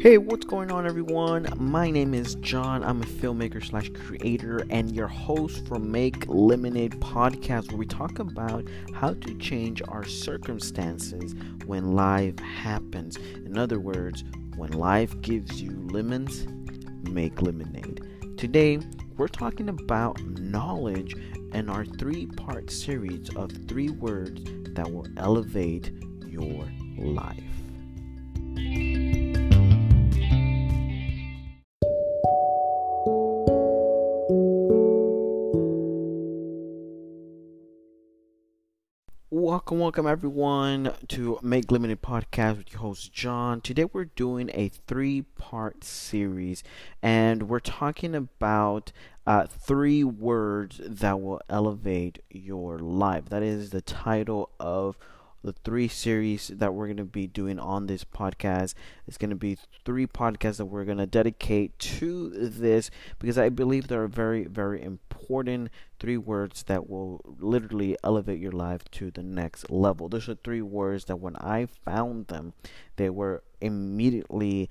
Hey, what's going on, everyone? My name is John. I'm a filmmaker slash creator and your host for Make Lemonade podcast, where we talk about how to change our circumstances when life happens. In other words, when life gives you lemons, make lemonade. Today, we're talking about knowledge and our three part series of three words that will elevate your life. Welcome, everyone to Make Lemonade Podcast with your host John. Today we're doing a three part series and we're talking about uh, three words that will elevate your life. That is the title of the three series that we're going to be doing on this podcast. It's going to be three podcasts that we're going to dedicate to this because I believe there are very, very important three words that will literally elevate your life to the next level. Those are three words that when I found them, they were immediately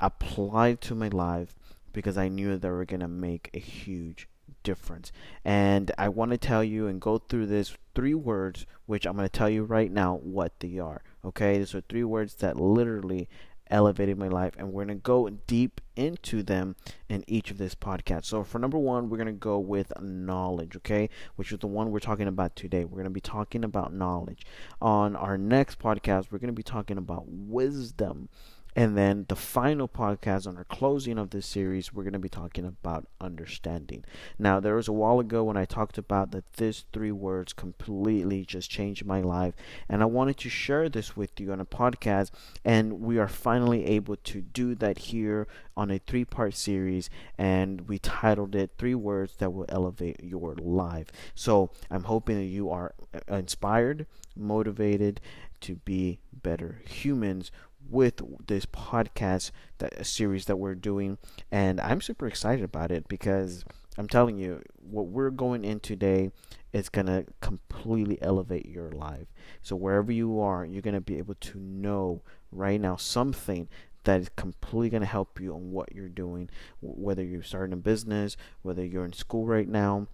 applied to my life because I knew they were going to make a huge difference. And I want to tell you and go through this three words, which I'm going to tell you right now what they are. Okay, these are three words that literally elevated my life, and we're going to go deep into them in each of this podcast. So, for number one, we're going to go with knowledge, okay, which is the one we're talking about today. We're going to be talking about knowledge. On our next podcast, we're going to be talking about wisdom. And then the final podcast on our closing of this series, we're going to be talking about understanding. Now, there was a while ago when I talked about that these three words completely just changed my life. And I wanted to share this with you on a podcast. And we are finally able to do that here on a three part series. And we titled it Three Words That Will Elevate Your Life. So I'm hoping that you are uh, inspired, motivated to be better humans with this podcast that series that we're doing and I'm super excited about it because I'm telling you what we're going in today is going to completely elevate your life. So wherever you are, you're going to be able to know right now something that is completely going to help you on what you're doing, whether you're starting a business, whether you're in school right now,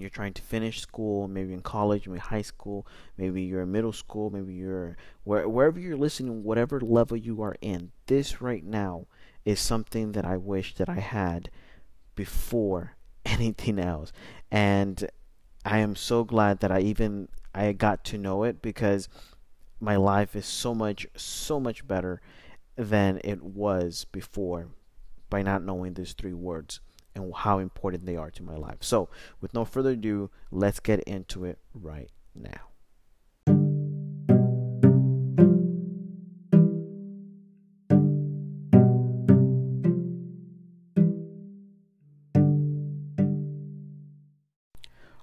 you're trying to finish school, maybe in college, maybe high school, maybe you're in middle school, maybe you're where, wherever you're listening, whatever level you are in, this right now is something that I wish that I had before anything else. And I am so glad that I even I got to know it because my life is so much so much better than it was before by not knowing these three words and how important they are to my life. So, with no further ado, let's get into it right now.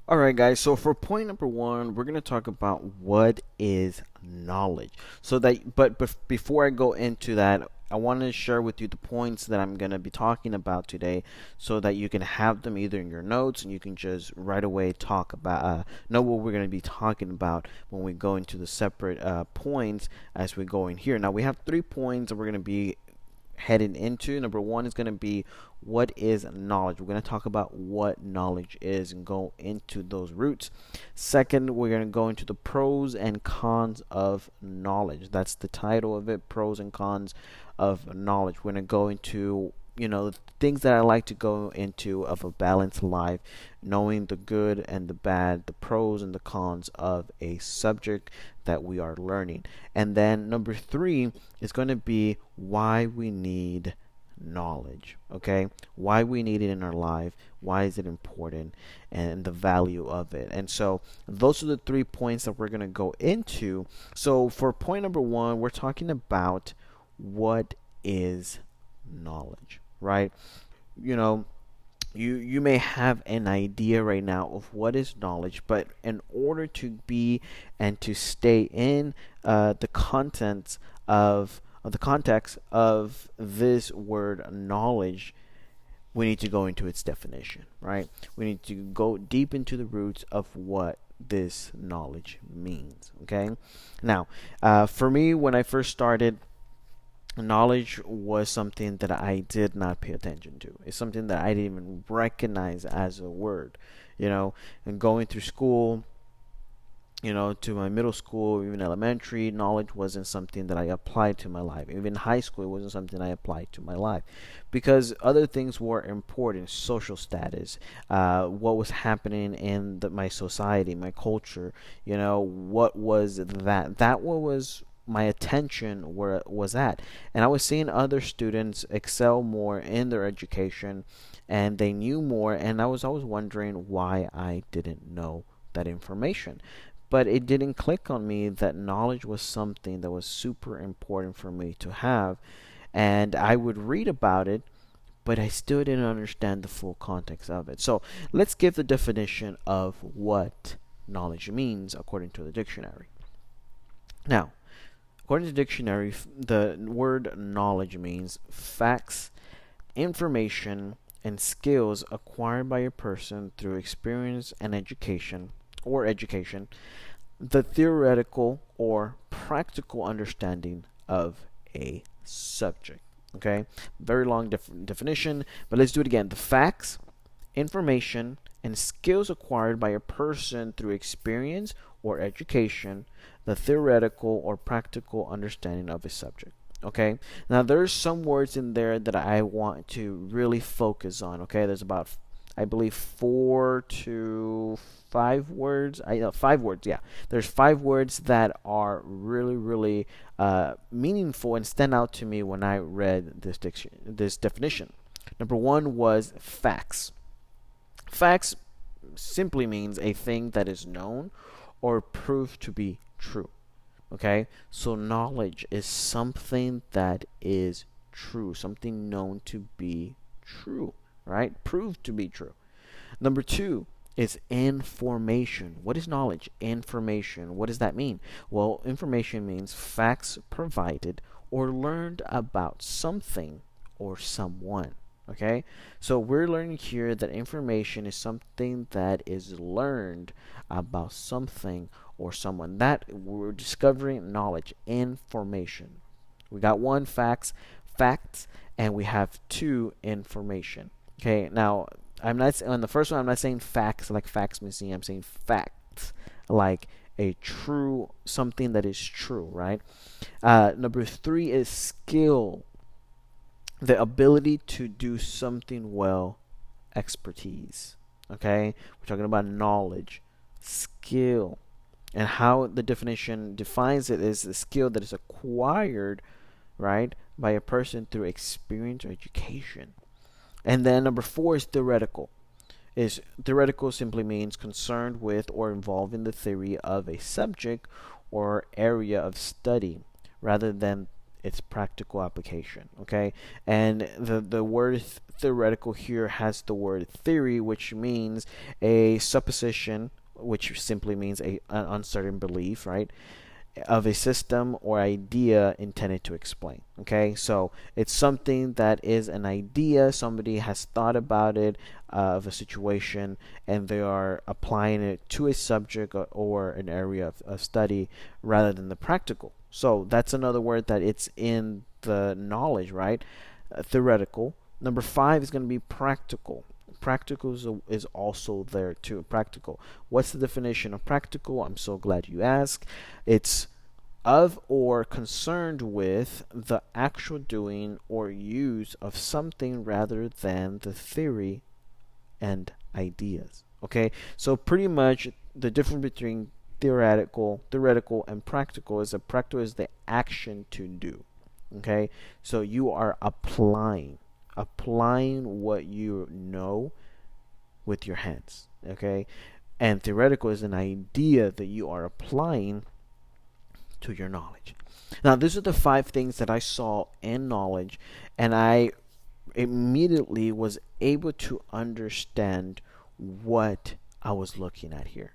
All right, guys. So for point number one, we're going to talk about what is knowledge. So that, but, but before I go into that, I want to share with you the points that I'm going to be talking about today so that you can have them either in your notes and you can just right away talk about, uh, know what we're going to be talking about when we go into the separate uh, points as we go in here. Now, we have three points that we're going to be heading into. Number one is going to be what is knowledge. We're going to talk about what knowledge is and go into those roots. Second, we're going to go into the pros and cons of knowledge. That's the title of it pros and cons of knowledge. We're going to go into you know things that I like to go into of a balanced life, knowing the good and the bad, the pros and the cons of a subject that we are learning. And then number 3 is going to be why we need knowledge, okay? Why we need it in our life, why is it important and the value of it. And so those are the three points that we're going to go into. So for point number 1, we're talking about what is knowledge, right? You know, you you may have an idea right now of what is knowledge, but in order to be and to stay in uh, the contents of, of the context of this word knowledge, we need to go into its definition, right? We need to go deep into the roots of what this knowledge means. Okay, now uh, for me, when I first started knowledge was something that I did not pay attention to. It's something that I didn't even recognize as a word, you know. And going through school, you know, to my middle school, even elementary, knowledge wasn't something that I applied to my life. Even high school, it wasn't something I applied to my life because other things were important social status, uh, what was happening in the, my society, my culture, you know, what was that? That was my attention where was at. And i was seeing other students excel more in their education and they knew more and i was always wondering why i didn't know that information. But it didn't click on me that knowledge was something that was super important for me to have and i would read about it but i still didn't understand the full context of it. So let's give the definition of what knowledge means according to the dictionary. Now According to the dictionary, the word knowledge means facts, information, and skills acquired by a person through experience and education or education, the theoretical or practical understanding of a subject. Okay, very long def- definition, but let's do it again. The facts, information, and skills acquired by a person through experience or education the theoretical or practical understanding of a subject. Okay, now there's some words in there that I want to really focus on. Okay, there's about, I believe, four to five words. I know five words. Yeah, there's five words that are really, really uh, meaningful and stand out to me when I read this diction, this definition. Number one was facts. Facts simply means a thing that is known or proved to be true. Okay? So knowledge is something that is true, something known to be true, right? Proved to be true. Number two is information. What is knowledge? Information. What does that mean? Well, information means facts provided or learned about something or someone. Okay, so we're learning here that information is something that is learned about something or someone. That we're discovering knowledge, information. We got one facts, facts, and we have two information. Okay, now I'm not on the first one. I'm not saying facts like facts museum. I'm saying facts like a true something that is true. Right. Uh, number three is skill, the ability to do something well, expertise. Okay, we're talking about knowledge, skill. And how the definition defines it is the skill that is acquired right by a person through experience or education. And then number four is theoretical. Is theoretical simply means concerned with or involved in the theory of a subject or area of study rather than its practical application okay and the the word theoretical here has the word theory which means a supposition which simply means a, an uncertain belief, right? Of a system or idea intended to explain. Okay, so it's something that is an idea, somebody has thought about it, uh, of a situation, and they are applying it to a subject or, or an area of, of study rather than the practical. So that's another word that it's in the knowledge, right? Uh, theoretical. Number five is going to be practical practical is, is also there too. Practical. What's the definition of practical? I'm so glad you asked. It's of or concerned with the actual doing or use of something rather than the theory and ideas. Okay, so pretty much the difference between theoretical, theoretical, and practical is that practical is the action to do. Okay, so you are applying applying what you know with your hands. Okay? And theoretical is an idea that you are applying to your knowledge. Now, these are the five things that I saw in knowledge, and I immediately was able to understand what I was looking at here.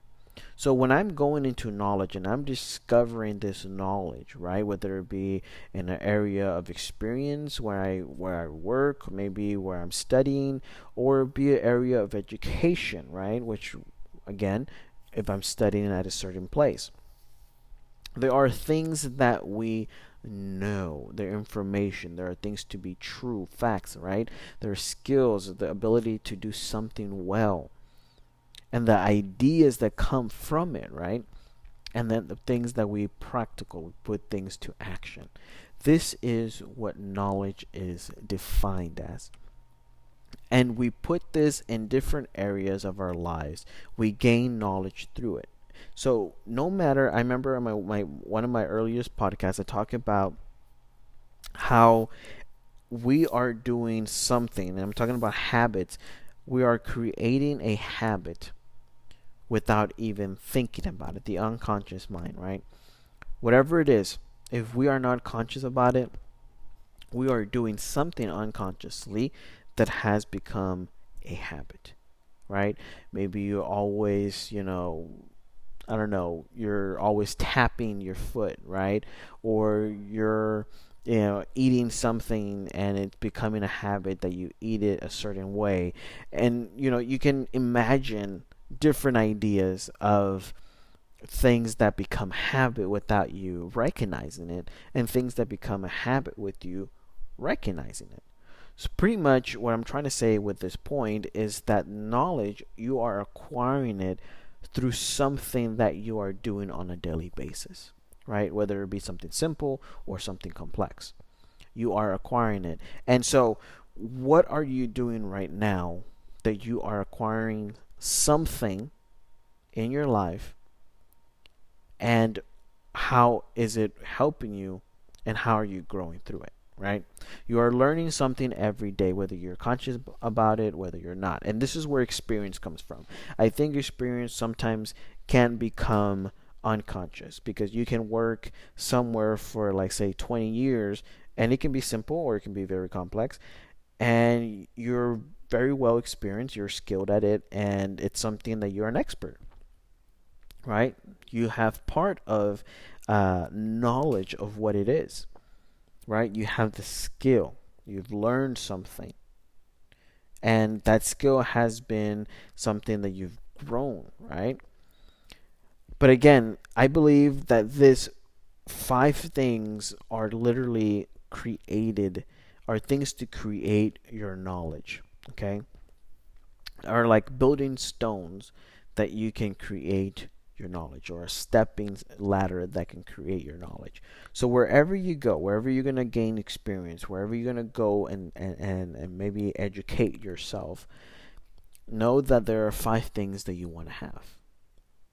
So when I'm going into knowledge and I'm discovering this knowledge, right, whether it be in an area of experience where I where I work, maybe where I'm studying, or be an area of education, right, which again, if I'm studying at a certain place. There are things that we know. There information. There are things to be true, facts, right? There are skills, the ability to do something well. And the ideas that come from it, right? And then the things that we practical, we put things to action. This is what knowledge is defined as. And we put this in different areas of our lives. We gain knowledge through it. So no matter, I remember my, my one of my earliest podcasts, I talk about how we are doing something, and I'm talking about habits. We are creating a habit without even thinking about it, the unconscious mind, right? Whatever it is, if we are not conscious about it, we are doing something unconsciously that has become a habit, right? Maybe you always, you know, I don't know, you're always tapping your foot, right? Or you're you know eating something and it's becoming a habit that you eat it a certain way and you know you can imagine different ideas of things that become habit without you recognizing it and things that become a habit with you recognizing it. So pretty much what i'm trying to say with this point is that knowledge you are acquiring it through something that you are doing on a daily basis right? Whether it be something simple or something complex. You are acquiring it. And so what are you doing right now that you are acquiring something in your life and how is it helping you and how are you growing through it right? You are learning something every day whether you're conscious about it whether you're not and this is where experience comes from. I think experience sometimes can become unconscious because you can work somewhere for like say 20 years and it can be simple or it can be very complex and you're very well experienced you're skilled at it and it's something that you're an expert right? You have part of uh, knowledge of what it is, right? You have the skill, you've learned something, and that skill has been something that you've grown, right? But again, I believe that this five things are literally created, are things to create your knowledge, okay? Are like building stones that you can create your knowledge or a stepping ladder that can create your knowledge. So wherever you go, wherever you're going to gain experience, wherever you're going to go and, and, and, and maybe educate yourself, know that there are five things that you want to have.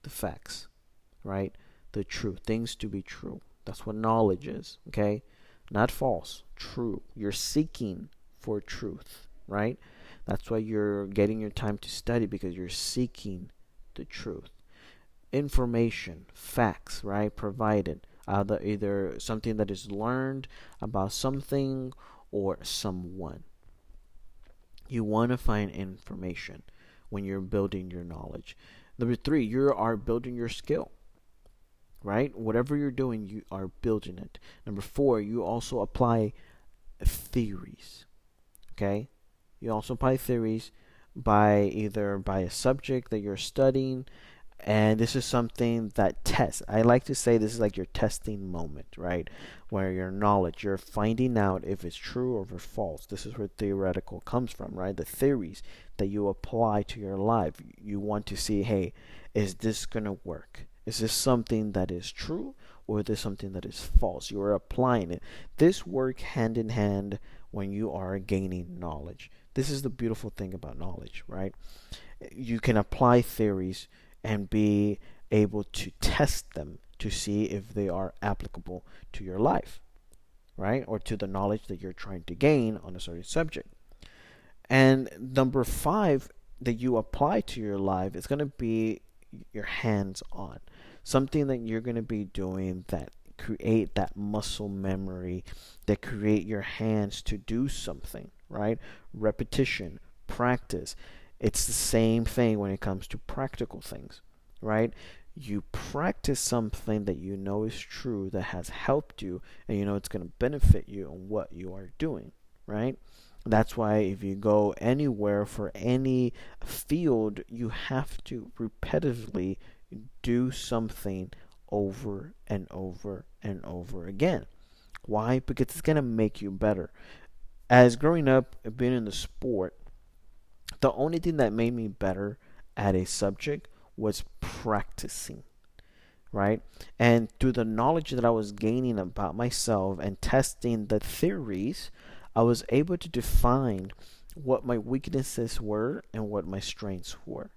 The facts, right? The truth, things to be true. That's what knowledge is, okay? Not false, true. You're seeking for truth, right? That's why you're getting your time to study because you're seeking the truth information, facts, right, provided. Either, something that is learned about something or someone. You want to find information when you're building your knowledge. Number three, you are building your skill. Right? Whatever you're doing, you are building it. Number four, you also apply theories. Okay? You also apply theories by either by a subject that you're studying and this is something that tests. I like to say this is like your testing moment right? Where your knowledge you're finding out if it's true or if false. This is where theoretical comes from right? The theories that you apply to your life. You want to see hey is this going to work? Is this something that is true or is this something that is false? You are applying it. This work hand in hand when you are gaining knowledge this is the beautiful thing about knowledge right you can apply theories and be able to test them to see if they are applicable to your life, right? Or to the knowledge that you're trying to gain on a certain subject. And number five that you apply to your life is going to be your hands on. Something that you're going to be doing that create that muscle memory, that create your hands to do something, right? Repetition, practice. It's the same thing when it comes to practical things, right? You practice something that you know is true, that has helped you, and you know it's going to benefit you on what you are doing, right? That's why if you go anywhere for any field, you have to repetitively do something over and over and over again. Why? Because it's going to make you better. As growing up, being in the sport, the only thing that made me better at a subject was practicing right? And through the knowledge that I was gaining about myself and testing the theories, I was able to define what my weaknesses were and what my strengths were.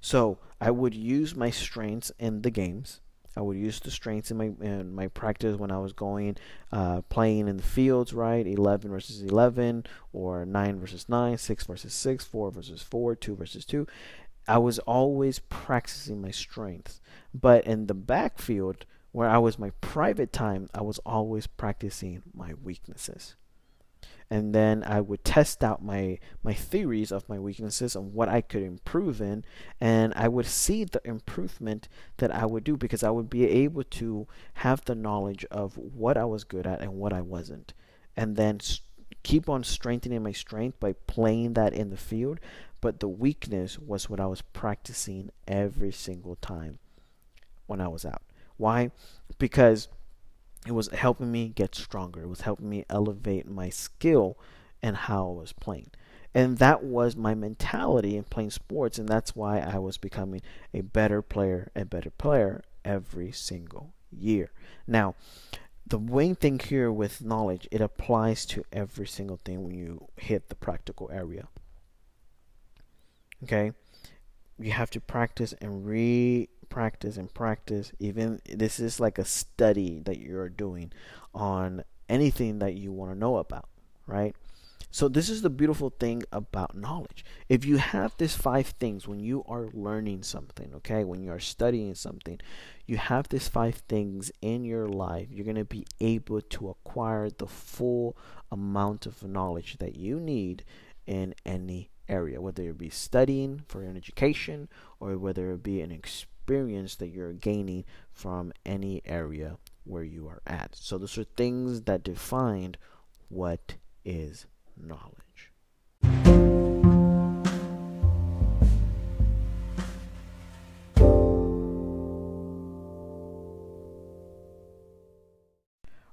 So I would use my strengths in the games. I would use the strengths in my in my practice when I was going uh, playing in the fields, right? 11 versus 11, or 9 versus 9, 6 versus 6, 4 versus 4, 2 versus 2. I was always practicing my strengths. But in the backfield, where I was my private time, I was always practicing my weaknesses. And then I would test out my my theories of my weaknesses and what I could improve in, and I would see the improvement that I would do because I would be able to have the knowledge of what I was good at and what I wasn't, and then keep on strengthening my strength by playing that in the field. But the weakness was what I was practicing every single time when I was out. Why? Because it was helping me get stronger. It was helping me elevate my skill and how I was playing. And that was my mentality in playing sports, and that's why I was becoming a better player, a better player every single year. Now, the main thing here with knowledge, it applies to every single thing when you hit the practical area. Okay? You have to practice and re practice and practice. Even this is like a study that you're doing on anything that you want to know about, right? So this is the beautiful thing about knowledge. If you have these five things when you are learning something, okay, when you are studying something, you have these five things in your life, you're going to be able to acquire the full amount of knowledge that you need in any area, whether it be studying for an education or whether it be an experience experience that you're gaining from any area where you are at. So those are things that define what is knowledge.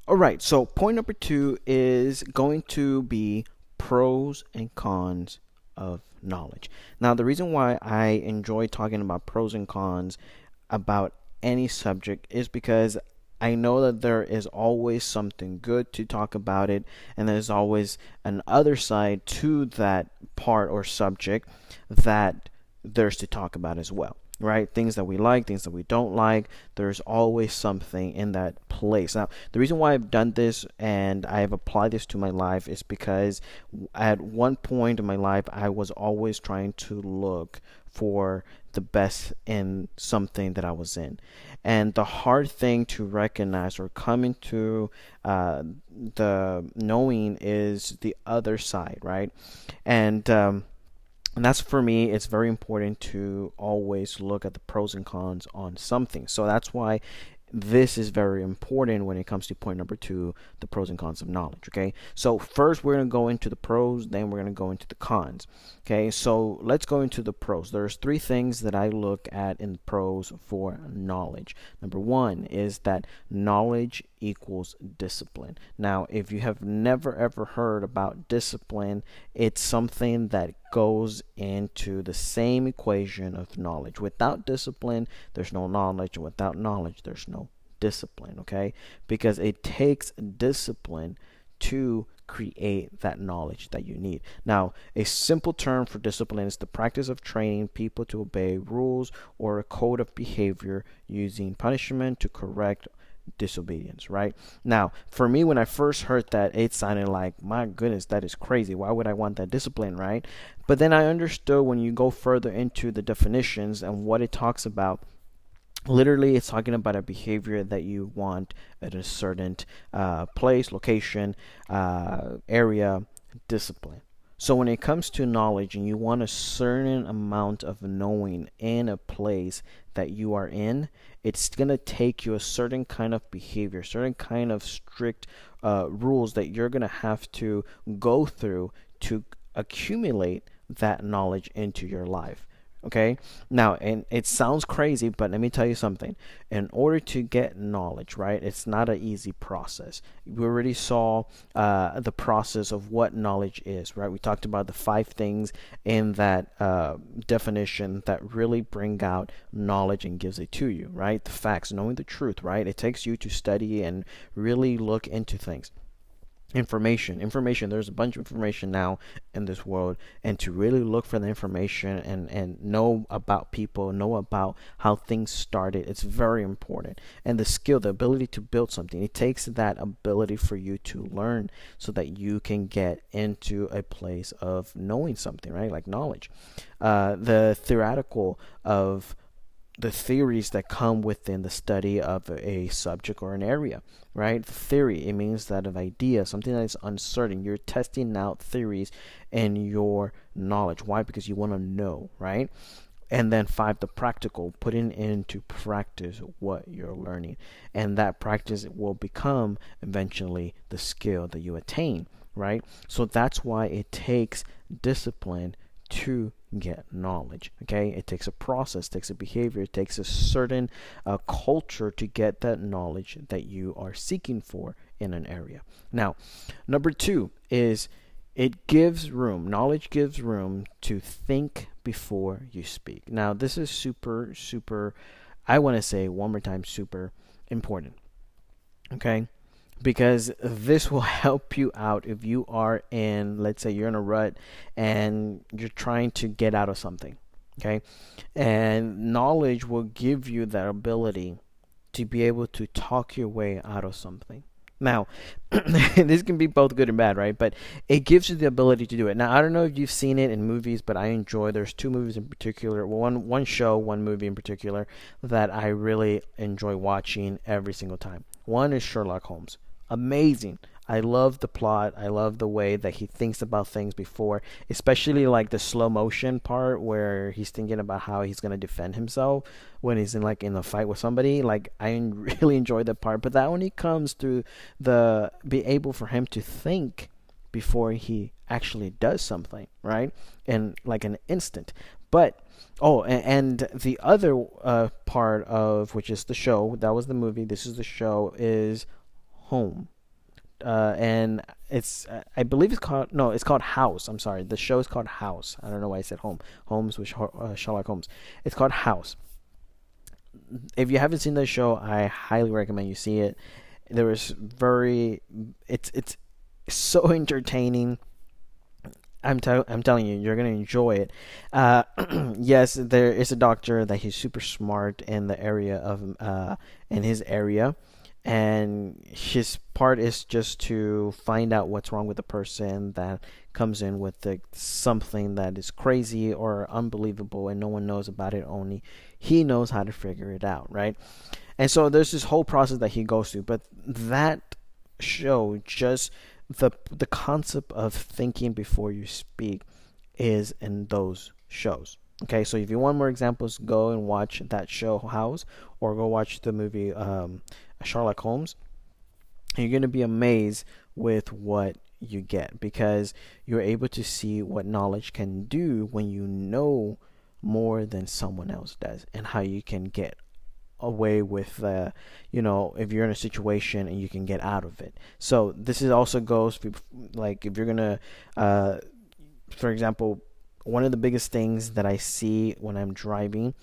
All right, so point number two is going to be pros and cons of knowledge. Now, the reason why I enjoy talking about pros and cons about any subject is because I know that there is always something good to talk about it, and there's always an other side to that part or subject that there's to talk about as well right? Things that we like, things that we don't like. There's always something in that place. Now, the reason why I've done this and I've applied this to my life is because at one point in my life, I was always trying to look for the best in something that I was in. And the hard thing to recognize or come into uh, the knowing is the other side, right? And, um, and that's for me it's very important to always look at the pros and cons on something. So that's why this is very important when it comes to point number two the pros and cons of knowledge okay? So first we're going to go into the pros then we're going to go into the cons okay? So let's go into the pros. There's three things that i look at in pros for knowledge. Number one is that knowledge equals discipline now if you have never ever heard about discipline it's something that goes into the same equation of knowledge without discipline there's no knowledge and without knowledge there's no discipline, okay? Because it takes discipline to create that knowledge that you need. Now, a simple term for discipline is the practice of training people to obey rules or a code of behavior using punishment to correct disobedience, right? Now, for me, when I first heard that, it sounded like, my goodness, that is crazy. Why would I want that discipline, right? But then I understood when you go further into the definitions and what it talks about, literally it's talking about a behavior that you want at a certain uh, place location uh, area discipline so when it comes to knowledge and you want a certain amount of knowing in a place that you are in it's going to take you a certain kind of behavior certain kind of strict uh, rules that you're going to have to go through to accumulate that knowledge into your life Okay. Now, and it sounds crazy, but let me tell you something. In order to get knowledge, right, it's not an easy process. We already saw uh, the process of what knowledge is, right? We talked about the five things in that uh, definition that really bring out knowledge and gives it to you, right? The facts, knowing the truth, right? It takes you to study and really look into things information. Information there's a bunch of information now in this world and to really look for the information and and know about people know about how things started it's very important. And the skill the ability to build something it takes that ability for you to learn so that you can get into a place of knowing something right? Like knowledge. Uh, the theoretical of the theories that come within the study of a subject or an area, right? Theory, it means that of idea, something that is uncertain. You're testing out theories and your knowledge. Why? Because you want to know, right? And then five, the practical, putting into practice what you're learning. And that practice will become eventually the skill that you attain, right? So that's why it takes discipline to get knowledge. Okay, it takes a process, takes a behavior, it takes a certain uh, culture to get that knowledge that you are seeking for in an area. Now, number two is it gives room, knowledge gives room to think before you speak. Now, this is super, super, I want to say one more time, super important. Okay, because this will help you out if you are in let's say you're in a rut and you're trying to get out of something okay? And knowledge will give you that ability to be able to talk your way out of something. Now this can be both good and bad right? But it gives you the ability to do it. Now i don't know if you've seen it in movies but i enjoy there's two movies in particular one one show one movie in particular that i really enjoy watching every single time. One is sherlock holmes amazing. I love the plot. I love the way that he thinks about things before, especially like the slow motion part where he's thinking about how he's gonna defend himself when he's in like in a fight with somebody. Like I really enjoy that part, but that only comes through the be able for him to think before he actually does something, right? In like an instant. But oh, and, and the other uh, part of which is the show that was the movie. This is the show is home. Uh, and it's I believe it's called no, it's called House. I'm sorry, the show is called House. I don't know why I said home. Holmes with uh, Sherlock Holmes. It's called House. If you haven't seen the show, I highly recommend you see it. There is very it's it's so entertaining. I'm, t- I'm telling you, you're gonna enjoy it. Uh, yes, there is a doctor that he's super smart in the area of uh, in his area, and his part is just to find out what's wrong with the person that comes in with the, something that is crazy or unbelievable and no one knows about it only he knows how to figure it out right? And so there's this whole process that he goes through but that show just the the concept of thinking before you speak is in those shows okay? So if you want more examples go and watch that show house or go watch the movie um, Sherlock Holmes, you're going to be amazed with what you get because you're able to see what knowledge can do when you know more than someone else does and how you can get away with uh, you know if you're in a situation and you can get out of it. So this is also goes like if you're gonna uh, for example one of the biggest things that i see when i'm driving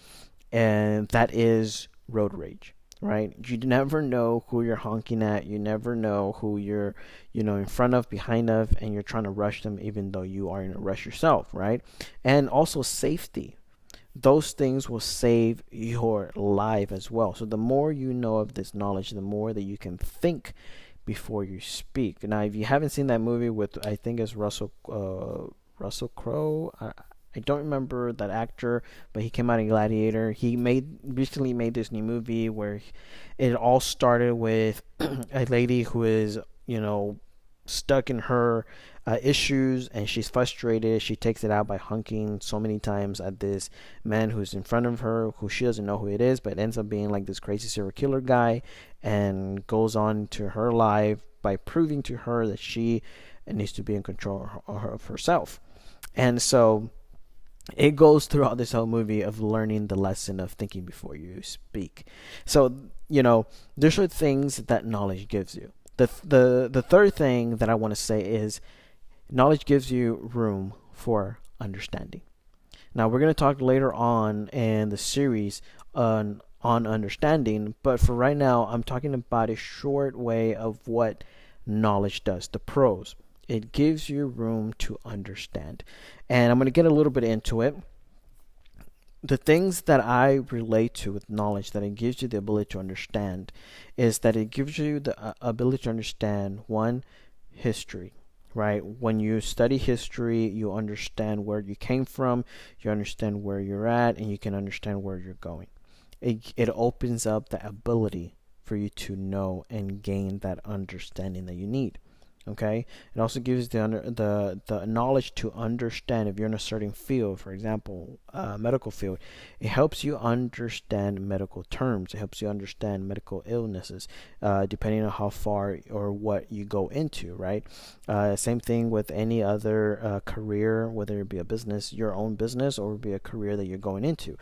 and that is road rage right? You never know who you're honking at. You never know who you're, you know, in front of, behind of, and you're trying to rush them, even though you are in a rush yourself, right? And also safety. Those things will save your life as well. So the more you know of this knowledge, the more that you can think before you speak. Now, if you haven't seen that movie with, I think it's Russell uh, Russell Crowe. Don't remember that actor, but he came out in Gladiator. He made recently made this new movie where it all started with a lady who is, you know, stuck in her uh, issues and she's frustrated. She takes it out by hunking so many times at this man who's in front of her, who she doesn't know who it is, but ends up being like this crazy serial killer guy and goes on to her life by proving to her that she needs to be in control of herself. And so it goes throughout this whole movie of learning the lesson of thinking before you speak. So, you know, there's are things that knowledge gives you. The the the third thing that I want to say is knowledge gives you room for understanding. Now, we're going to talk later on in the series on on understanding, but for right now, I'm talking about a short way of what knowledge does, the pros. It gives you room to understand. And I'm going to get a little bit into it. The things that I relate to with knowledge that it gives you the ability to understand is that it gives you the uh, ability to understand one, history, right? When you study history, you understand where you came from, you understand where you're at, and you can understand where you're going. It, it opens up the ability for you to know and gain that understanding that you need. Okay, it also gives the under, the the knowledge to understand if you're in a certain field, for example, uh, medical field. It helps you understand medical terms. It helps you understand medical illnesses, uh, depending on how far or what you go into. Right. Uh, same thing with any other uh, career, whether it be a business, your own business, or be a career that you're going into.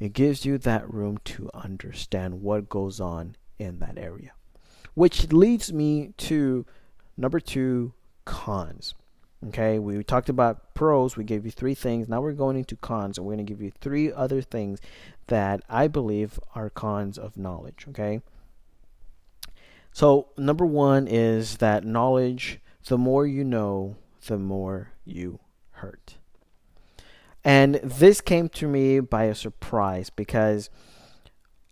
It gives you that room to understand what goes on in that area, which leads me to Number two, cons. Okay, we talked about pros. We gave you three things. Now we're going into cons, and we're going to give you three other things that I believe are cons of knowledge. Okay, so number one is that knowledge, the more you know, the more you hurt. And this came to me by a surprise because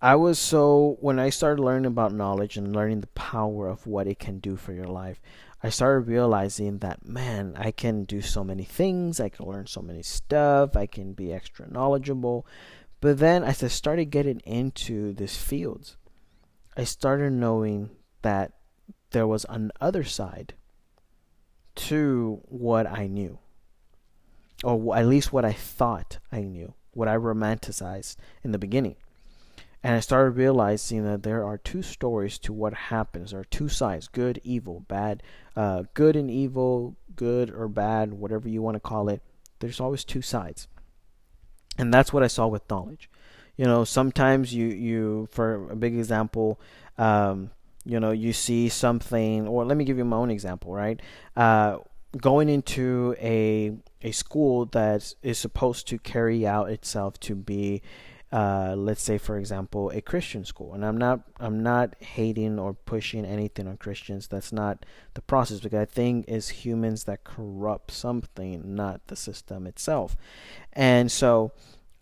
I was so when I started learning about knowledge and learning the power of what it can do for your life, I started realizing that man, I can do so many things, I can learn so many stuff, I can be extra knowledgeable. But then as I started getting into these fields, I started knowing that there was another side to what I knew. Or at least what I thought I knew, what I romanticized in the beginning. And I started realizing that there are two stories to what happens. There are two sides good, evil, bad, uh, good and evil, good or bad, whatever you want to call it. There's always two sides. And that's what I saw with knowledge. You know, sometimes you, you for a big example, um, you know, you see something, or let me give you my own example, right? Uh, going into a a school that is supposed to carry out itself to be uh, let's say for example a Christian school. And I'm not I'm not hating or pushing anything on Christians. That's not the process. Because I think it's humans that corrupt something not the system itself. And so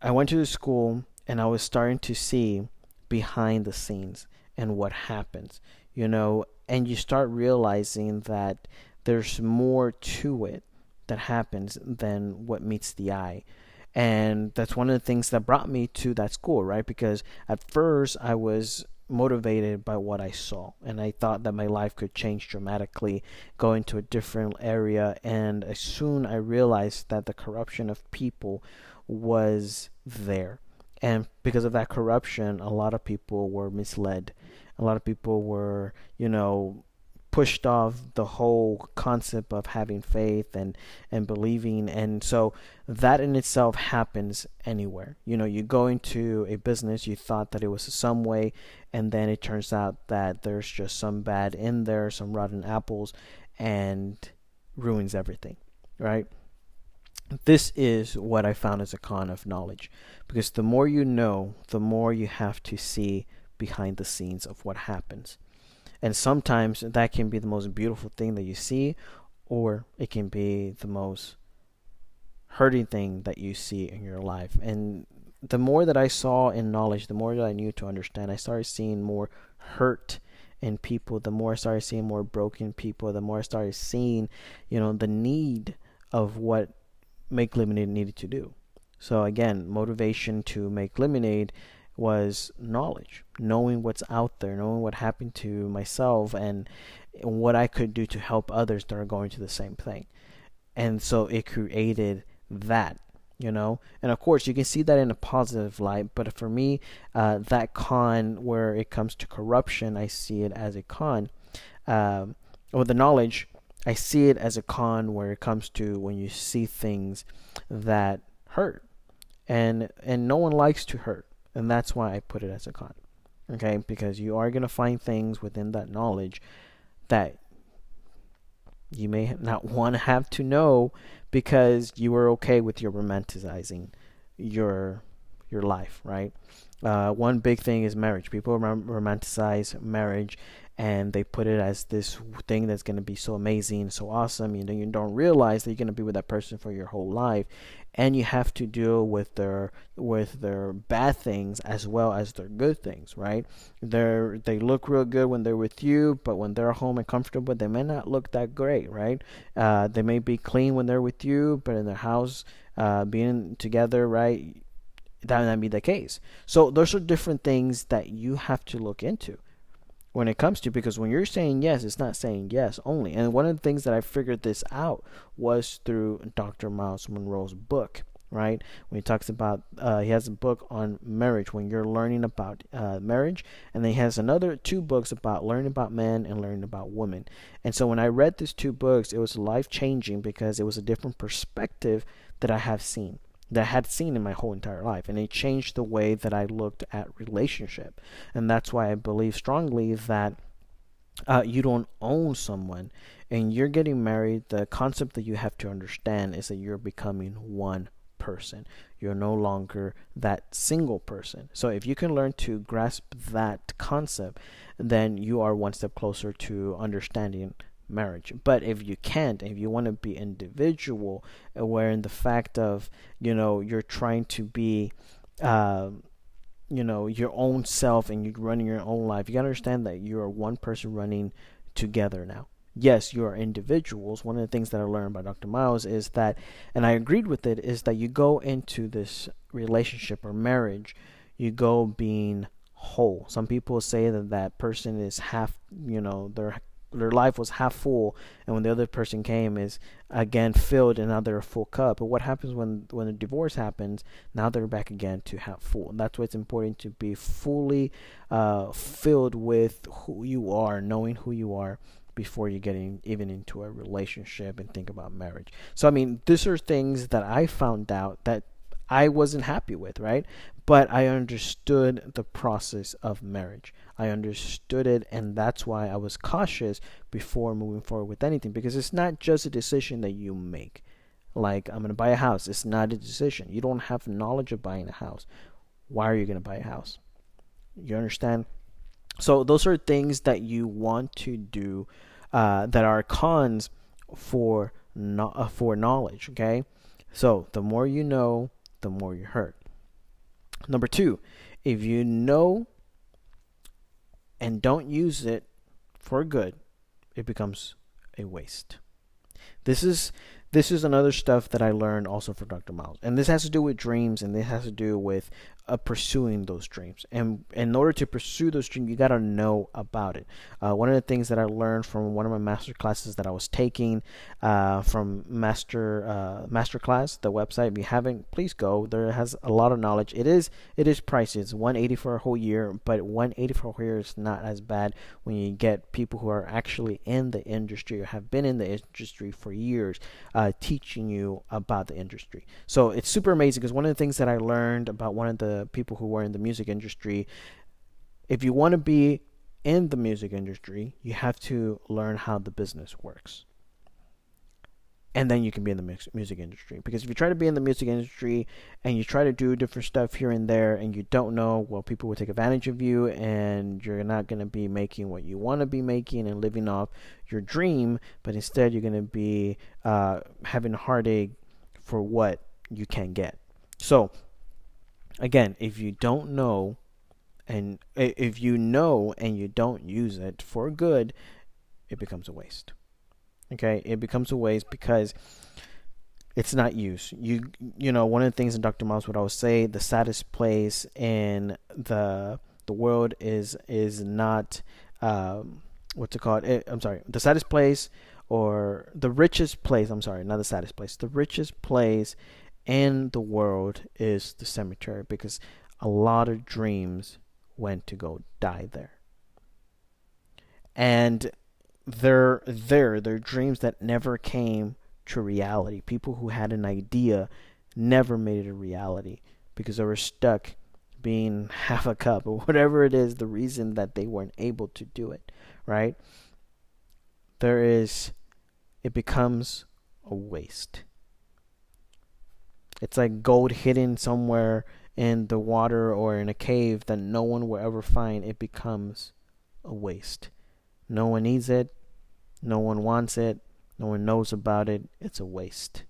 I went to the school and I was starting to see behind the scenes and what happens you know? And you start realizing that there's more to it that happens than what meets the eye and that's one of the things that brought me to that school, right? Because at first I was motivated by what I saw, and I thought that my life could change dramatically, go into a different area. And as soon I realized that the corruption of people was there, and because of that corruption, a lot of people were misled. A lot of people were, you know, pushed off the whole concept of having faith and and believing. And so that in itself happens anywhere. You know you go into a business you thought that it was some way and then it turns out that there's just some bad in there some rotten apples and ruins everything right? This is what i found as a con of knowledge. Because the more you know the more you have to see behind the scenes of what happens and sometimes that can be the most beautiful thing that you see, or it can be the most hurting thing that you see in your life. And the more that I saw in knowledge, the more that I knew to understand, I started seeing more hurt in people. The more I started seeing more broken people, the more I started seeing, you know, the need of what Make Lemonade needed to do. So again, motivation to make lemonade was knowledge, knowing what's out there, knowing what happened to myself, and what I could do to help others that are going through the same thing. And so it created that, you know. And of course, you can see that in a positive light, but for me, uh, that con where it comes to corruption, I see it as a con. Um, or the knowledge, I see it as a con where it comes to when you see things that hurt, and and no one likes to hurt, and that's why I put it as a con. Okay, because you are gonna find things within that knowledge that you may not want to have to know because you were okay with your romanticizing your your life, right? Uh, one big thing is marriage. People rom- romanticize marriage and they put it as this thing that's going to be so amazing, so awesome. You know, you don't realize that you're going to be with that person for your whole life, and you have to deal with their with their bad things as well as their good things, right? They're they look real good when they're with you, but when they're home and comfortable, they may not look that great, right? Uh, they may be clean when they're with you, but in their house, uh, being together, right? That may not be the case. So those are different things that you have to look into when it comes to because when you're saying yes, it's not saying yes only. And one of the things that I figured this out was through Dr. Myles Munroe's book. Right when he talks about, uh, he has a book on marriage when you're learning about uh, marriage, and then he has another two books about learning about men and learning about women. And so when I read these two books, it was life changing because it was a different perspective that I have seen that I had seen in my whole entire life, and it changed the way that I looked at relationship, and that's why I believe strongly that uh, you don't own someone, and you're getting married. The concept that you have to understand is that you're becoming one person. You're no longer that single person. So if you can learn to grasp that concept, then you are one step closer to understanding marriage. But if you can't, if you want to be individual, where in the fact of you know you're trying to be, uh, you know, your own self and you're running your own life, you gotta understand that you are one person running together now. Yes, you are individuals. One of the things that I learned by Dr. Myles is that, and I agreed with it, is that you go into this relationship or marriage, you go being whole. Some people say that that person is half, you know, they're their life was half full, and when the other person came, is again filled, and now they're a full cup. But what happens when when a divorce happens? Now they're back again to half full. And that's why it's important to be fully uh, filled with who you are, knowing who you are before you get in, even into a relationship and think about marriage. So I mean, these are things that I found out that I wasn't happy with, right? But I understood the process of marriage. I understood it, and that's why I was cautious before moving forward with anything because it's not just a decision that you make. Like, I'm going to buy a house. It's not a decision. You don't have knowledge of buying a house. Why are you going to buy a house? You understand? So, those are things that you want to do uh, that are cons for, no- uh, for knowledge, okay? So, the more you know, the more you hurt. Number two, if you know and don't use it for good, it becomes a waste. This is this is another stuff that I learned also from Dr. Myles. and this has to do with dreams, and this has to do with uh, pursuing those dreams. And in order to pursue those dreams, you got to know about it. Uh, one of the things that I learned from one of my master classes that I was taking uh, from Master uh, Master Class, the website. If you haven't, please go. There has a lot of knowledge. It is it is pricey. It's 180 for a whole year, but 180 for a whole year is not as bad when you get people who are actually in the industry or have been in the industry for years, uh, teaching you about the industry. So it's super amazing because one of the things that I learned about one of the people who are in the music industry, if you want to be in the music industry, you have to learn how the business works. And then you can be in the music industry. Because if you try to be in the music industry and you try to do different stuff here and there and you don't know, well, people will take advantage of you and you're not going to be making what you want to be making and living off your dream, but instead you're going to be uh, having heartache for what you can get. So again, if you don't know and if you know and you don't use it for good, it becomes a waste. Okay? It becomes a waste because it's not used. You you know, one of the things that Dr. Myles would always say, the saddest place in the the world is is not um, what's it called? It, I'm sorry, the saddest place or the richest place. I'm sorry, not the saddest place. The richest place in the world is the cemetery because a lot of dreams went to go die there. And they're there, they're dreams that never came to reality. People who had an idea never made it a reality because they were stuck being half a cup or whatever it is the reason that they weren't able to do it right there is it becomes a waste it's like gold hidden somewhere in the water or in a cave that no one will ever find. It becomes a waste. No one needs it. No one wants it. No one knows about it. It's a waste.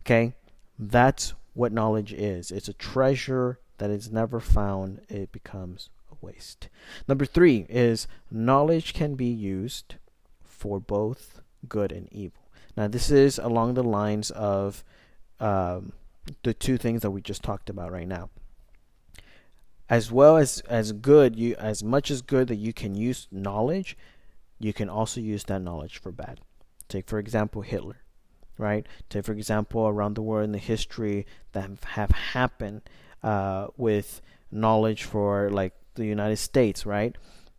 Okay? That's what knowledge is. It's a treasure that is never found, it becomes a waste. Number three is knowledge can be used for both good and evil. Now, this is along the lines of um, the two things that we just talked about right now. As well as as good, you as much as good that you can use knowledge, you can also use that knowledge for bad. Take for example Hitler, right? Take for example around the world in the history that have happened uh, with knowledge for like the United States, right?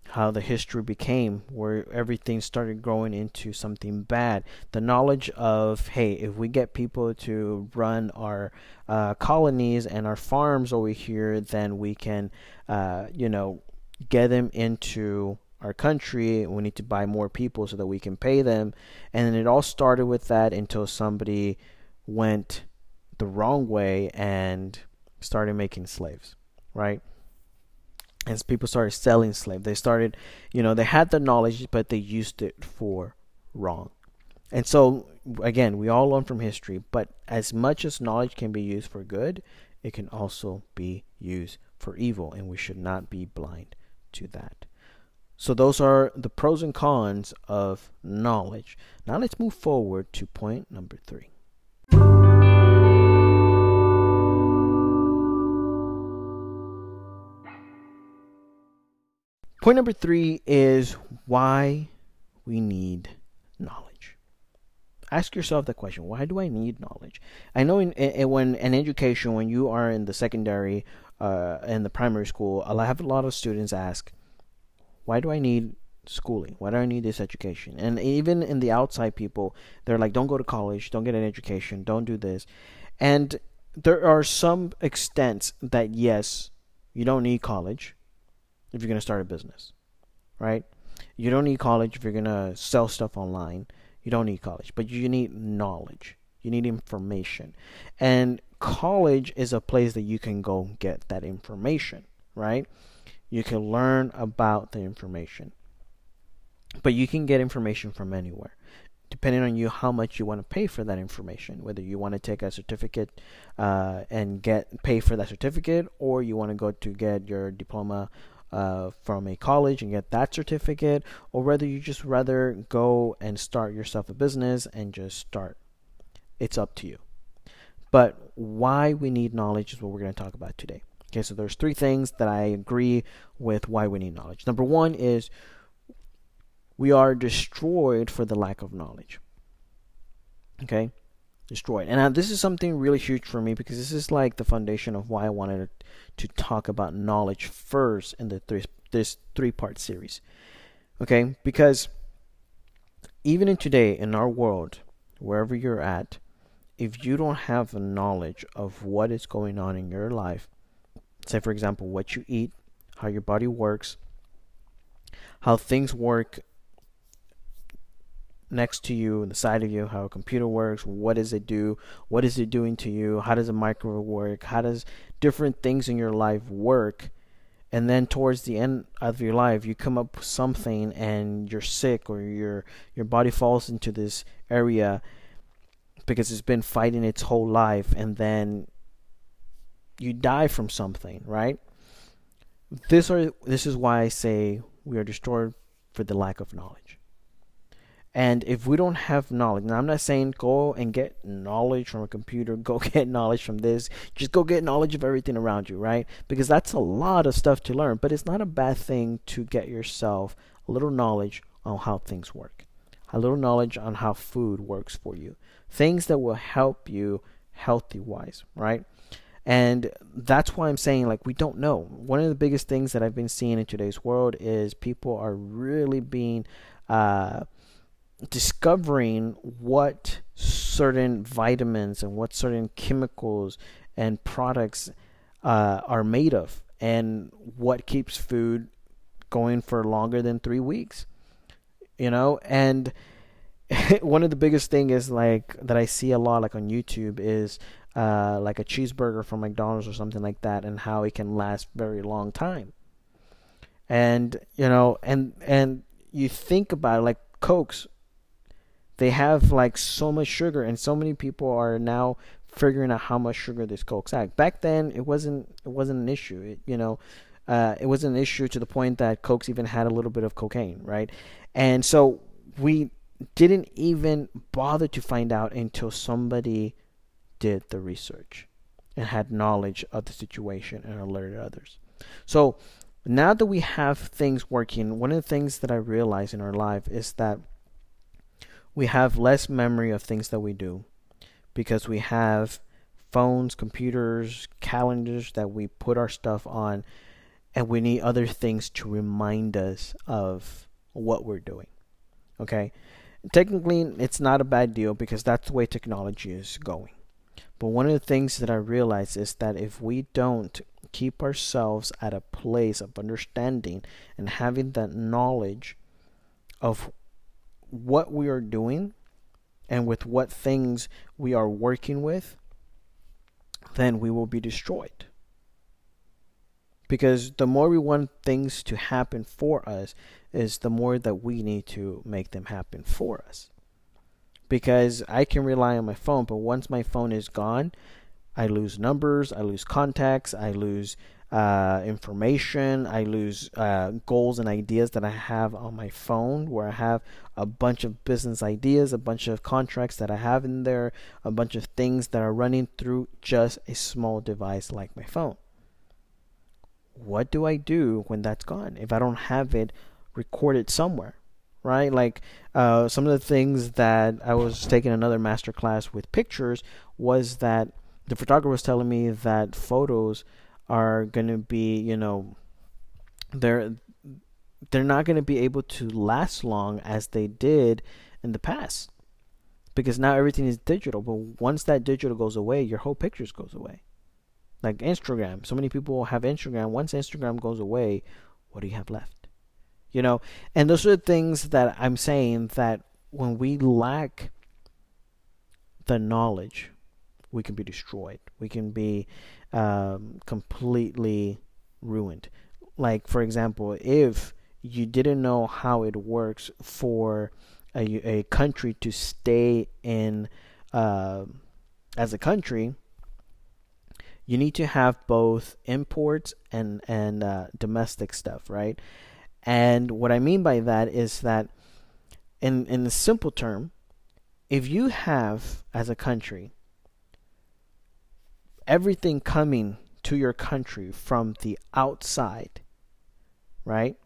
How the history became, where everything started growing into something bad. The knowledge of, hey, if we get people to run our uh, colonies and our farms over here, then we can, uh, you know, get them into our country. We need to buy more people so that we can pay them. And it all started with that until somebody went the wrong way and started making slaves, right? As people started selling slaves, they started, you know, they had the knowledge, but they used it for wrong. And so, again, we all learn from history, but as much as knowledge can be used for good, it can also be used for evil, and we should not be blind to that. So, those are the pros and cons of knowledge. Now, let's move forward to point number three. Point number three is why we need knowledge. Ask yourself the question: Why do I need knowledge? I know in, in when in education, when you are in the secondary, uh, in the primary school, I have a lot of students ask, "Why do I need schooling? Why do I need this education?" And even in the outside people, they're like, "Don't go to college. Don't get an education. Don't do this." And there are some extents that yes, you don't need college if you're going to start a business, right? You don't need college if you're going to sell stuff online. You don't need college, but you need knowledge. You need information. And college is a place that you can go get that information, right? You can learn about the information. But you can get information from anywhere depending on you how much you want to pay for that information whether you want to take a certificate uh, and get pay for that certificate or you want to go to get your diploma uh, from a college and get that certificate, or whether you just rather go and start yourself a business and just start. It's up to you. But why we need knowledge is what we're going to talk about today. Okay, so there's three things that I agree with why we need knowledge. Number one is we are destroyed for the lack of knowledge. Okay, destroyed. And uh, this is something really huge for me because this is like the foundation of why I wanted to talk about knowledge first in the three, this three part series. Okay, because even in today in our world, wherever you're at, if you don't have the knowledge of what is going on in your life, say for example what you eat, how your body works, how things work next to you and the side of you how a computer works what does it do what is it doing to you how does a microwave work how does different things in your life work? And then towards the end of your life you come up with something and you're sick or your your body falls into this area because it's been fighting its whole life and then you die from something right? This are this is why I say we are destroyed for the lack of knowledge and if we don't have knowledge, now I'm not saying go and get knowledge from a computer, go get knowledge from this, just go get knowledge of everything around you, right? Because that's a lot of stuff to learn, but it's not a bad thing to get yourself a little knowledge on how things work, a little knowledge on how food works for you, things that will help you healthy wise, right? And that's why I'm saying, like, we don't know. One of the biggest things that I've been seeing in today's world is people are really being uh, discovering what certain vitamins and what certain chemicals and products uh, are made of and what keeps food going for longer than three weeks you know? And one of the biggest thing is like that i see a lot like on youtube is uh, like a cheeseburger from mcdonald's or something like that and how it can last very long time. And you know and and you think about it, like cokes they have like so much sugar and so many people are now figuring out how much sugar this cokes have back then it wasn't it wasn't an issue. It, you know uh, it was an issue to the point that cokes even had a little bit of cocaine right? And so we didn't even bother to find out until somebody did the research and had knowledge of the situation and alerted others. So now that we have things working one of the things that i realize in our life is that we have less memory of things that we do because we have phones, computers, calendars that we put our stuff on, and we need other things to remind us of what we're doing. Okay? Technically, it's not a bad deal because that's the way technology is going. But one of the things that I realize is that if we don't keep ourselves at a place of understanding and having that knowledge of what we are doing and with what things we are working with, then we will be destroyed. Because the more we want things to happen for us, is the more that we need to make them happen for us. Because I can rely on my phone, but once my phone is gone, I lose numbers, I lose contacts, I lose uh, information. I lose uh, goals and ideas that I have on my phone, where I have a bunch of business ideas, a bunch of contracts that I have in there, a bunch of things that are running through just a small device like my phone. What do I do when that's gone? If I don't have it recorded somewhere, right? Like uh, some of the things that I was taking another master class with pictures was that the photographer was telling me that photos are going to be, you know, they're they're not going to be able to last long as they did in the past. Because now everything is digital but once that digital goes away your whole pictures goes away. Like instagram so many people have instagram. Once instagram goes away what do you have left? You know and those are the things that i'm saying that when we lack the knowledge we can be destroyed. We can be um, completely ruined. Like, for example, if you didn't know how it works for a, a country to stay in uh, as a country, you need to have both imports and and uh, domestic stuff, right? And what I mean by that is that, in in simple term, if you have as a country everything coming to your country from the outside, right?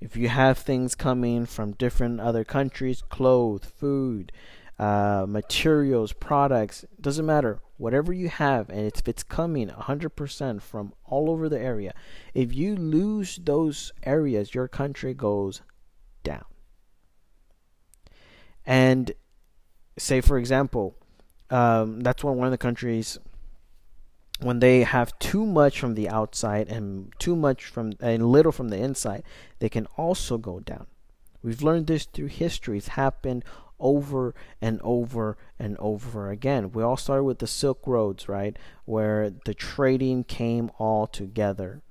If you have things coming from different other countries, clothes, food, uh, materials, products, doesn't matter. Whatever you have, and if it's coming 100% from all over the area, if you lose those areas, your country goes down. And say, for example, um, that's one one of the countries when they have too much from the outside and too much from and little from the inside, they can also go down. We've learned this through history. It's happened over and over and over again. We all started with the Silk Roads, right? Where the trading came all together.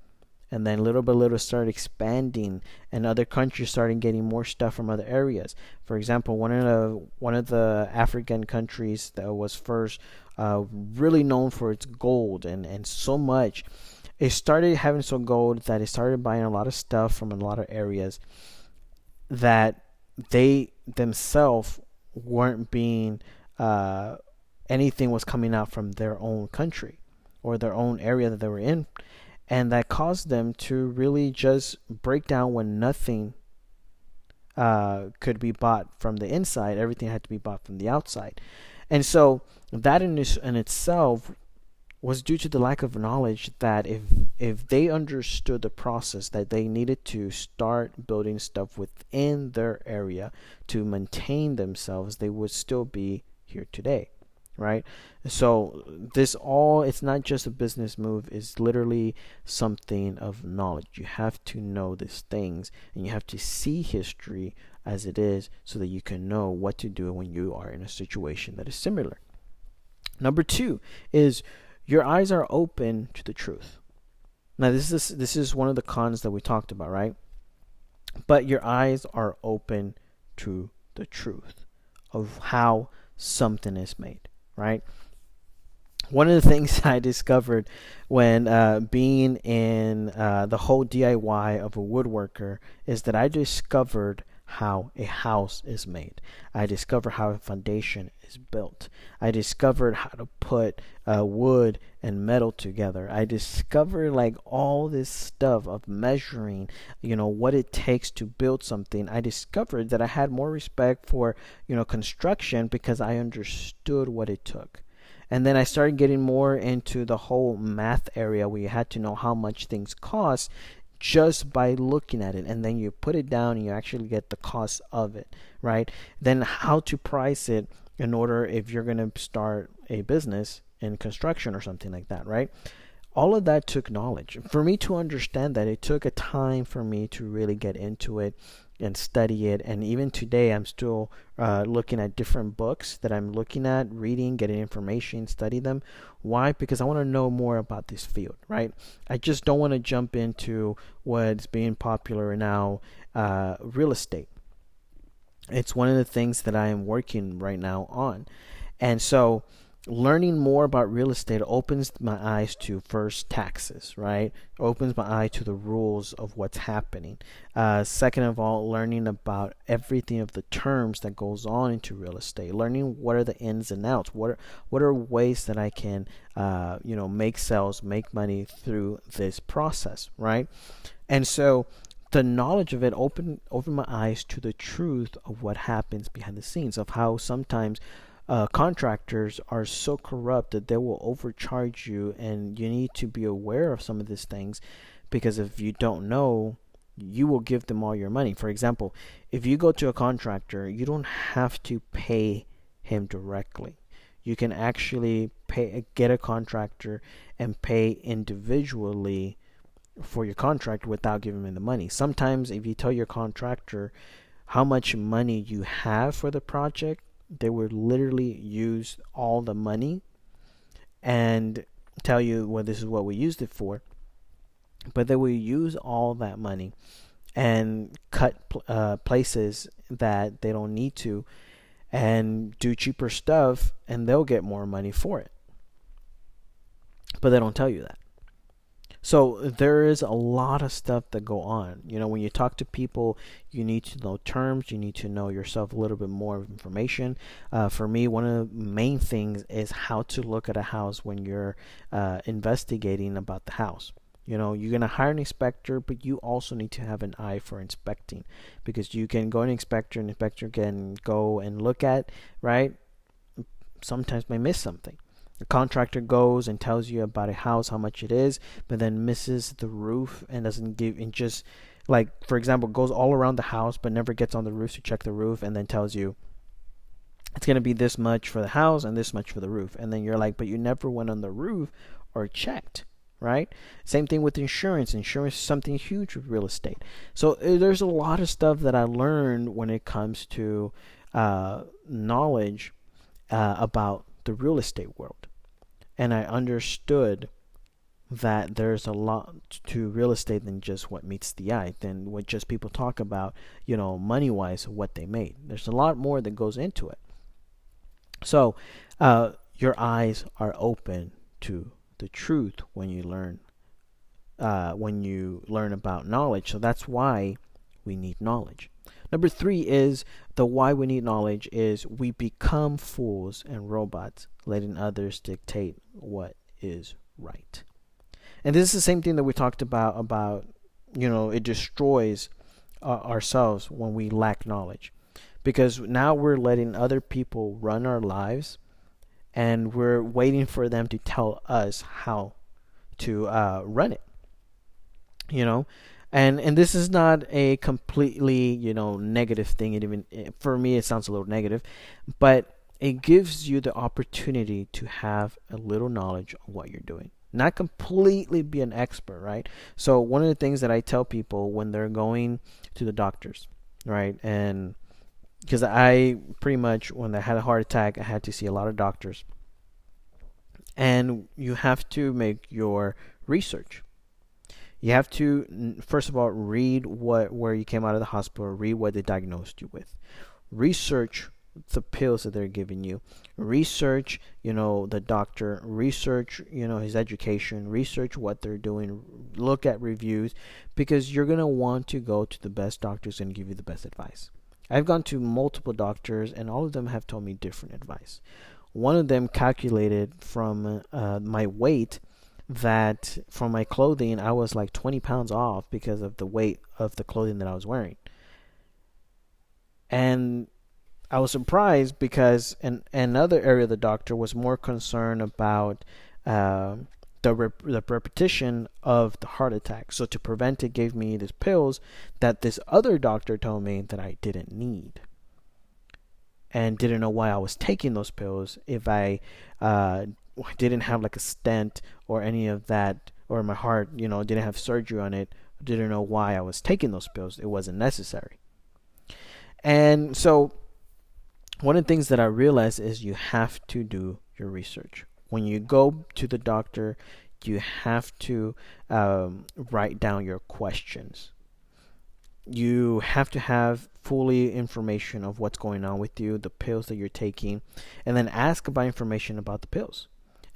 And then little by little started expanding and other countries started getting more stuff from other areas. For example, one of the one of the African countries that was first uh, really known for its gold and, and so much. It started having so gold that it started buying a lot of stuff from a lot of areas that they themselves weren't being uh, anything was coming out from their own country or their own area that they were in and that caused them to really just break down when nothing uh, could be bought from the inside. Everything had to be bought from the outside. And so that in, in itself was due to the lack of knowledge that if if they understood the process that they needed to start building stuff within their area to maintain themselves, they would still be here today right? So this all it's not just a business move it's literally something of knowledge. You have to know these things and you have to see history as it is so that you can know what to do when you are in a situation that is similar. Number 2 is your eyes are open to the truth. Now this is this is one of the cons that we talked about right? But your eyes are open to the truth of how something is made right? One of the things I discovered when uh, being in uh, the whole DIY of a woodworker is that I discovered how a house is made. I discovered how a foundation is built. I discovered how to put uh, wood and metal together. I discovered like all this stuff of measuring, you know, what it takes to build something. I discovered that I had more respect for, you know, construction because I understood what it took. And then I started getting more into the whole math area where you had to know how much things cost just by looking at it and then you put it down and you actually get the cost of it right then how to price it in order if you're going to start a business in construction or something like that right all of that took knowledge for me to understand that it took a time for me to really get into it and study it. And even today, I'm still uh, looking at different books that I'm looking at, reading, getting information, study them. Why? Because I want to know more about this field, right? I just don't want to jump into what's being popular now, uh, real estate. It's one of the things that I am working right now on. And so, learning more about real estate opens my eyes to first taxes, right? Opens my eye to the rules of what's happening. Uh, second of all, learning about everything of the terms that goes on into real estate. Learning what are the ins and outs. What are, what are ways that I can, uh, you know, make sales, make money through this process, right? And so the knowledge of it opened opened my eyes to the truth of what happens behind the scenes of how sometimes uh, contractors are so corrupt that they will overcharge you, and you need to be aware of some of these things because if you don't know, you will give them all your money. For example, if you go to a contractor, you don't have to pay him directly. You can actually pay get a contractor and pay individually for your contract without giving him the money. Sometimes if you tell your contractor how much money you have for the project, they would literally use all the money and tell you well this is what we used it for. But they will use all that money and cut uh, places that they don't need to and do cheaper stuff and they'll get more money for it. But they don't tell you that so there is a lot of stuff that go on. You know, when you talk to people, you need to know terms. You need to know yourself a little bit more information. Uh, for me, one of the main things is how to look at a house when you're uh, investigating about the house. You know, you're gonna hire an inspector, but you also need to have an eye for inspecting because you can go an inspector, an inspector can go and look at right. Sometimes may miss something the contractor goes and tells you about a house, how much it is, but then misses the roof and doesn't give and just like for example goes all around the house but never gets on the roof to check the roof and then tells you it's going to be this much for the house and this much for the roof. And then you're like but you never went on the roof or checked right? Same thing with insurance. Insurance is something huge with real estate. So uh, there's a lot of stuff that i learned when it comes to uh, knowledge uh, about the real estate world. And I understood that there's a lot to real estate than just what meets the eye, than what just people talk about, you know, money wise, what they made. There's a lot more that goes into it. So, uh, your eyes are open to the truth when you learn, uh, when you learn about knowledge. So that's why we need knowledge. Number three is the why we need knowledge is we become fools and robots, letting others dictate what is right. And this is the same thing that we talked about about you know it destroys uh, ourselves when we lack knowledge. Because now we're letting other people run our lives and we're waiting for them to tell us how to uh, run it. You know and and this is not a completely you know negative thing. It even eh, for me it sounds a little negative, but it gives you the opportunity to have a little knowledge on what you're doing. Not completely be an expert, right? So, one of the things that I tell people when they're going to the doctors, right? And because I pretty much, when I had a heart attack, I had to see a lot of doctors. And you have to make your research. You have to, first of all, read what where you came out of the hospital, read what they diagnosed you with, research the pills that they're giving you. Research you know the doctor. Research you know his education. Research what they're doing. Look at reviews because you're going to want to go to the best doctors and give you the best advice. I've gone to multiple doctors and all of them have told me different advice. One of them calculated from uh, my weight that for my clothing i was like 20 pounds off because of the weight of the clothing that i was wearing and I was surprised because in, another area the doctor was more concerned about uh, the rep- the repetition of the heart attack. So to prevent it, gave me these pills that this other doctor told me that I didn't need, and didn't know why I was taking those pills if I uh, didn't have like a stent or any of that, or my heart, you know, didn't have surgery on it. Didn't know why I was taking those pills. It wasn't necessary. And so one of the things that I realized is you have to do your research. When you go to the doctor, you have to um, write down your questions. You have to have fully information of what's going on with you, the pills that you're taking, and then ask about information about the pills.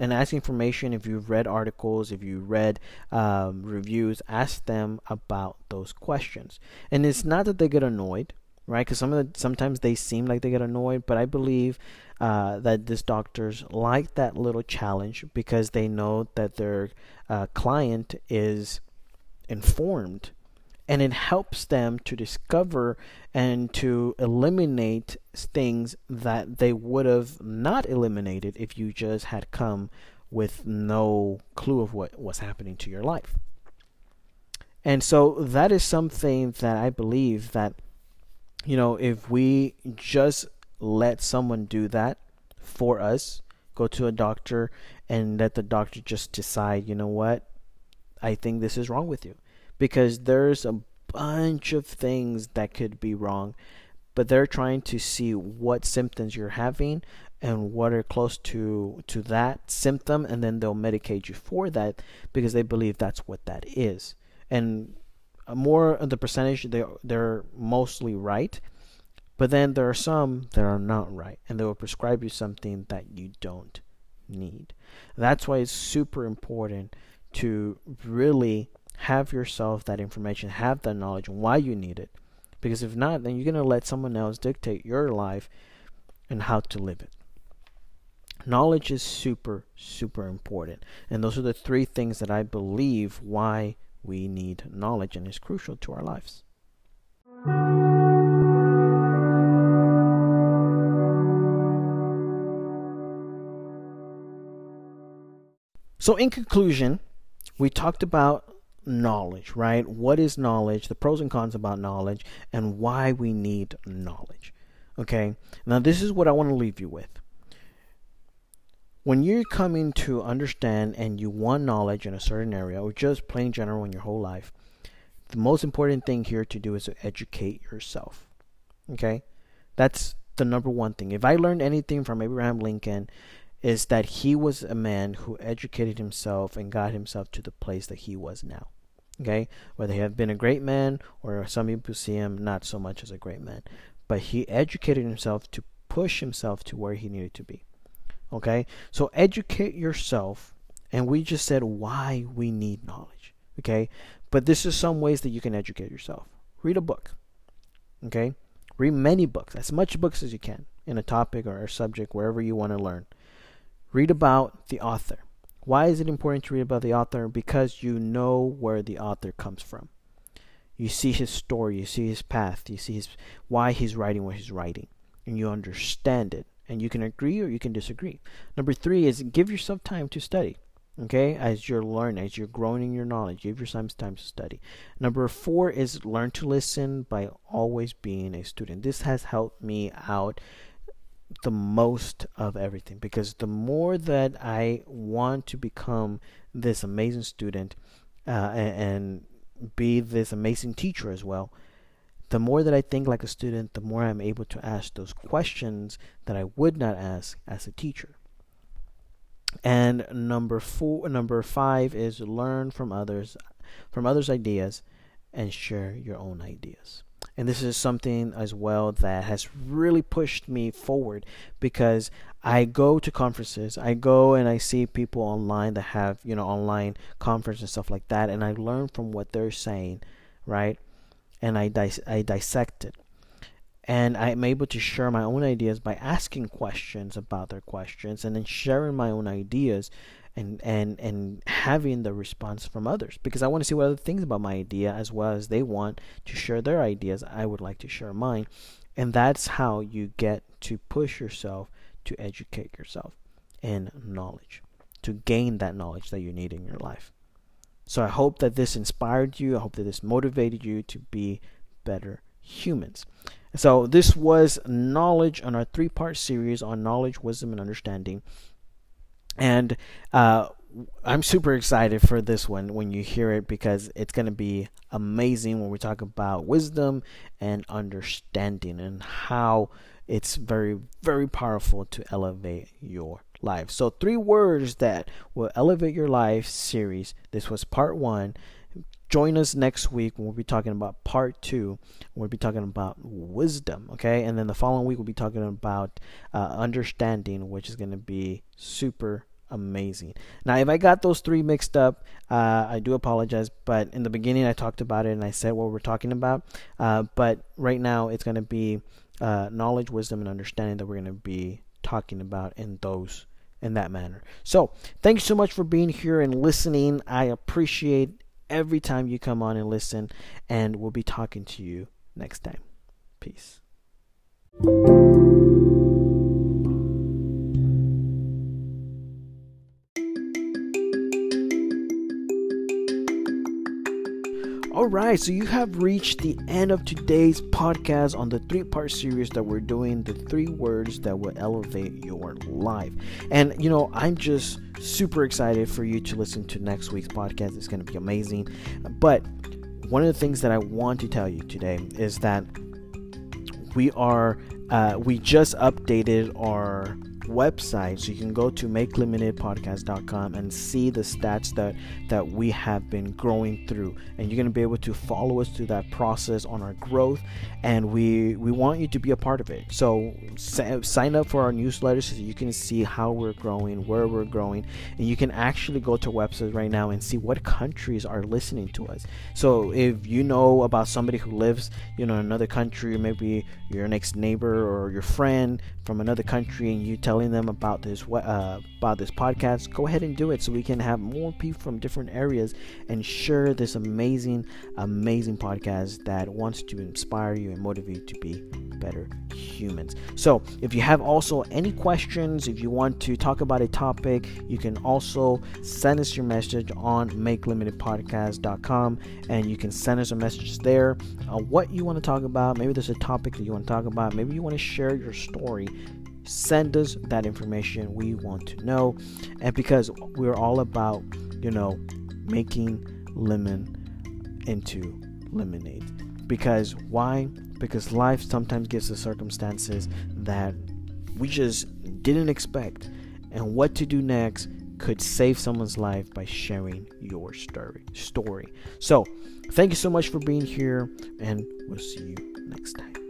And ask information if you've read articles, if you read um, reviews, ask them about those questions. And it's not that they get annoyed right? Because some of the sometimes they seem like they get annoyed, but I believe uh, that these doctors like that little challenge because they know that their uh, client is informed, and it helps them to discover and to eliminate things that they would have not eliminated if you just had come with no clue of what was happening to your life. And so that is something that I believe that you know, if we just let someone do that for us, go to a doctor and let the doctor just decide, you know what, I think this is wrong with you. Because there's a bunch of things that could be wrong, but they're trying to see what symptoms you're having and what are close to to that symptom and then they'll medicate you for that because they believe that's what that is. And more of the percentage they they're mostly right but then there are some that are not right and they will prescribe you something that you don't need that's why it's super important to really have yourself that information have that knowledge and why you need it. Because if not then you're going to let someone else dictate your life and how to live it. Knowledge is super super important. And those are the three things that i believe why we need knowledge and is crucial to our lives. So, in conclusion, we talked about knowledge, right? What is knowledge, the pros and cons about knowledge, and why we need knowledge. Okay, now this is what I want to leave you with when you're coming to understand and you want knowledge in a certain area or just plain general in your whole life, the most important thing here to do is to educate yourself. Okay? That's the number one thing. If I learned anything from Abraham Lincoln, is that he was a man who educated himself and got himself to the place that he was now. Okay? Whether he had been a great man or some people see him not so much as a great man. But he educated himself to push himself to where he needed to be. Okay? So educate yourself. And we just said why we need knowledge. Okay? But this is some ways that you can educate yourself. Read a book. Okay? Read many books, as much books as you can in a topic or a subject, wherever you want to learn. Read about the author. Why is it important to read about the author? Because you know where the author comes from. You see his story, you see his path, you see his why he's writing what he's writing, and you understand it and you can agree or you can disagree. Number three is give yourself time to study. Okay, as you're learning, as you're growing in your knowledge, give yourself time to study. Number four is learn to listen by always being a student. This has helped me out the most of everything because the more that I want to become this amazing student uh, and, and be this amazing teacher as well, the more that I think like a student, the more I'm able to ask those questions that I would not ask as a teacher. And number four, number five is learn from others, from others' ideas, and share your own ideas. And this is something as well that has really pushed me forward because I go to conferences, I go and I see people online that have you know online conferences and stuff like that, and I learn from what they're saying, right? And I dis- I dissect it and I'm able to share my own ideas by asking questions about their questions and then sharing my own ideas and and and having the response from others. Because I want to see what other things about my idea as well as they want to share their ideas. I would like to share mine. And that's how you get to push yourself to educate yourself in knowledge to gain that knowledge that you need in your life. So I hope that this inspired you. I hope that this motivated you to be better humans. So this was knowledge on our three-part series on knowledge, wisdom, and understanding. And uh, I'm super excited for this one when you hear it because it's going to be amazing when we talk about wisdom and understanding and how it's very, very powerful to elevate your life. So, three words that will elevate your life series. This was part one. Join us next week when we'll be talking about part two. We'll be talking about wisdom, okay? And then the following week we'll be talking about uh, understanding, which is going to be super amazing. Now, if I got those three mixed up, uh, I do apologize. But in the beginning, I talked about it and I said what we're talking about. Uh, but right now, it's going to be uh, knowledge, wisdom, and understanding that we're going to be talking about in those in that manner. So, thank you so much for being here and listening. I appreciate every time you come on and listen, and we'll be talking to you next time. Peace. All right, so you have reached the end of today's podcast on the three part series that we're doing the three words that will elevate your life. And, you know, I'm just super excited for you to listen to next week's podcast. It's going to be amazing. But one of the things that I want to tell you today is that we are, uh, we just updated our website so you can go to makelemonadepodcast.com and see the stats that that we have been growing through. And you're going to be able to follow us through that process on our growth and we we want you to be a part of it. So sign up for our newsletter so you can see how we're growing where we're growing and you can actually go to websites right now and see what countries are listening to us. So if you know about somebody who lives you know in another country maybe your next neighbor or your friend from another country and you tell telling them about this uh, about this podcast, go ahead and do it so we can have more people from different areas and share this amazing, amazing podcast that wants to inspire you and motivate you to be better humans. So, if you have also any questions, if you want to talk about a topic, you can also send us your message on makelemonadepodcast.com and you can send us a message there what you want to talk about. Maybe there's a topic that you want to talk about. Maybe you want to share your story send us that information. We want to know. And because we're all about you know making lemon into lemonade. Because why? Because life sometimes gives us circumstances that we just didn't expect. And what to do next could save someone's life by sharing your story story. So thank you so much for being here and we'll see you next time